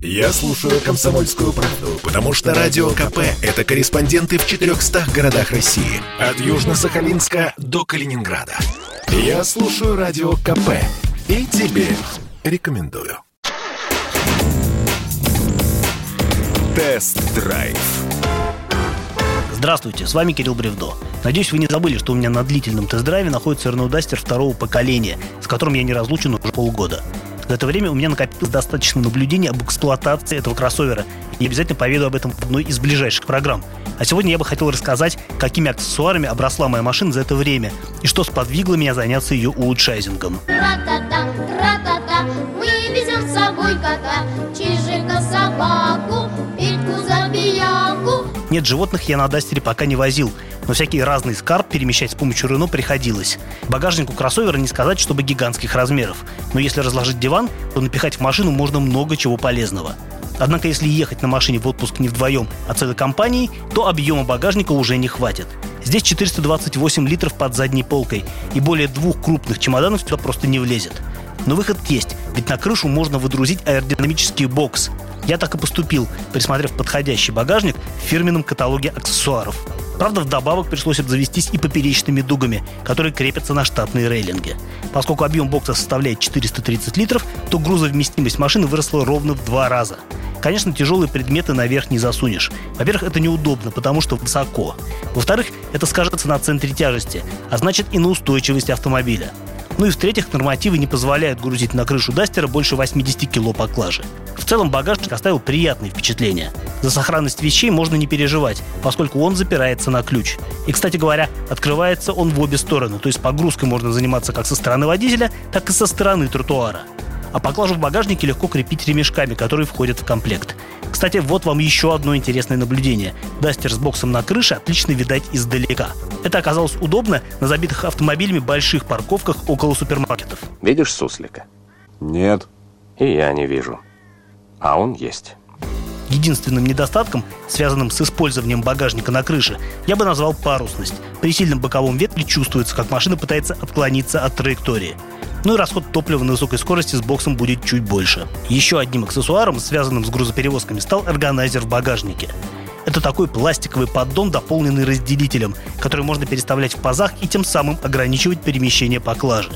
Я слушаю «Комсомольскую правду», потому что «Радио КП» — это корреспонденты в 400 городах России. От Южно-Сахалинска до Калининграда. Я слушаю «Радио КП» и тебе рекомендую. Тест-драйв. Здравствуйте, с вами Кирилл Бревдо. Надеюсь, вы не забыли, что у меня на длительном тест-драйве находится Renault Duster второго поколения, с которым я не разлучен уже полгода. За это время у меня накопилось достаточно наблюдений об эксплуатации этого кроссовера. И обязательно поведу об этом в одной из ближайших программ. А сегодня я бы хотел рассказать, какими аксессуарами обросла моя машина за это время и что сподвигло меня заняться ее улучшайзингом. Тра-та-та, тра-та-та, мы везем с собой кота, чижика собаку, Петьку забияку. Нет, животных я на Дастере пока не возил, но всякий разный скарб перемещать с помощью Рено приходилось. Багажник у кроссовера не сказать, чтобы гигантских размеров, но если разложить диван, то напихать в машину можно много чего полезного. Однако, если ехать на машине в отпуск не вдвоем, а целой компанией, то объема багажника уже не хватит. Здесь 428 литров под задней полкой, и более двух крупных чемоданов сюда просто не влезет. Но выход есть, ведь на крышу можно выдрузить аэродинамический бокс. Я так и поступил, присмотрев подходящий багажник в фирменном каталоге аксессуаров. Правда, вдобавок пришлось обзавестись и поперечными дугами, которые крепятся на штатные рейлинги. Поскольку объем бокса составляет 430 литров, то грузовместимость машины выросла ровно в два раза. Конечно, тяжелые предметы наверх не засунешь. Во-первых, это неудобно, потому что высоко. Во-вторых, это скажется на центре тяжести, а значит и на устойчивости автомобиля. Ну и в-третьих, нормативы не позволяют грузить на крышу Дастера больше 80 кило поклажи. В целом багажник оставил приятные впечатления. За сохранность вещей можно не переживать, поскольку он запирается на ключ. И, кстати говоря, открывается он в обе стороны, то есть погрузкой можно заниматься как со стороны водителя, так и со стороны тротуара. А поклажу в багажнике легко крепить ремешками, которые входят в комплект. Кстати, вот вам еще одно интересное наблюдение. Дастер с боксом на крыше отлично видать издалека. Это оказалось удобно на забитых автомобилями больших парковках около супермаркетов. Видишь суслика? Нет. И я не вижу. А он есть. Единственным недостатком, связанным с использованием багажника на крыше, я бы назвал парусность. При сильном боковом ветре чувствуется, как машина пытается отклониться от траектории. Ну и расход топлива на высокой скорости с боксом будет чуть больше. Еще одним аксессуаром, связанным с грузоперевозками, стал органайзер в багажнике. Это такой пластиковый поддон, дополненный разделителем, который можно переставлять в пазах и тем самым ограничивать перемещение поклажи.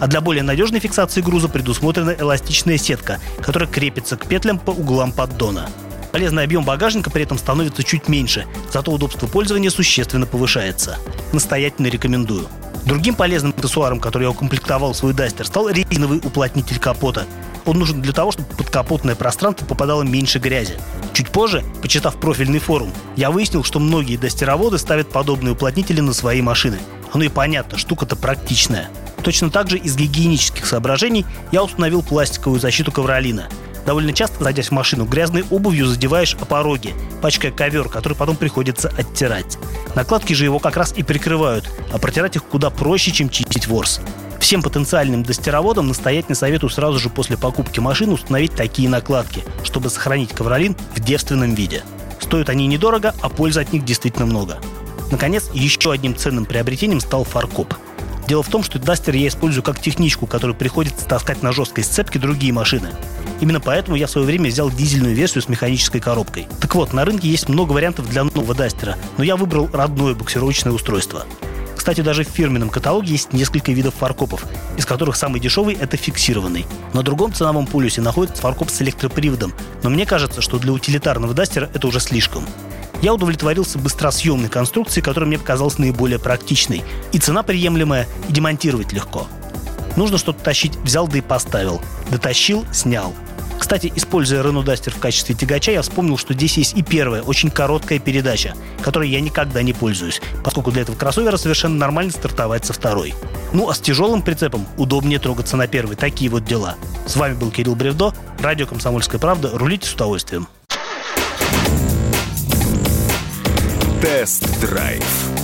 А для более надежной фиксации груза предусмотрена эластичная сетка, которая крепится к петлям по углам поддона. Полезный объем багажника при этом становится чуть меньше, зато удобство пользования существенно повышается. Настоятельно рекомендую. Другим полезным аксессуаром, который я укомплектовал в свой дастер, стал резиновый уплотнитель капота. Он нужен для того, чтобы под капотное пространство попадало меньше грязи. Чуть позже, почитав профильный форум, я выяснил, что многие дастероводы ставят подобные уплотнители на свои машины. Ну и понятно, штука-то практичная. Точно так же из гигиенических соображений я установил пластиковую защиту ковролина. Довольно часто, садясь в машину, грязной обувью задеваешь о пороге, пачкая ковер, который потом приходится оттирать. Накладки же его как раз и прикрывают, а протирать их куда проще, чем чистить ворс. Всем потенциальным достероводам настоятельно советую сразу же после покупки машины установить такие накладки, чтобы сохранить ковролин в девственном виде. Стоят они недорого, а пользы от них действительно много. Наконец, еще одним ценным приобретением стал фаркоп – Дело в том, что Дастер я использую как техничку, которую приходится таскать на жесткой сцепке другие машины. Именно поэтому я в свое время взял дизельную версию с механической коробкой. Так вот, на рынке есть много вариантов для нового Дастера, но я выбрал родное буксировочное устройство. Кстати, даже в фирменном каталоге есть несколько видов фаркопов, из которых самый дешевый – это фиксированный. На другом ценовом полюсе находится фаркоп с электроприводом, но мне кажется, что для утилитарного Дастера это уже слишком я удовлетворился быстросъемной конструкцией, которая мне показалась наиболее практичной. И цена приемлемая, и демонтировать легко. Нужно что-то тащить, взял да и поставил. Дотащил, снял. Кстати, используя Renault Duster в качестве тягача, я вспомнил, что здесь есть и первая, очень короткая передача, которой я никогда не пользуюсь, поскольку для этого кроссовера совершенно нормально стартовать со второй. Ну а с тяжелым прицепом удобнее трогаться на первой. Такие вот дела. С вами был Кирилл Бревдо, радио «Комсомольская правда». Рулите с удовольствием. Тест-драйв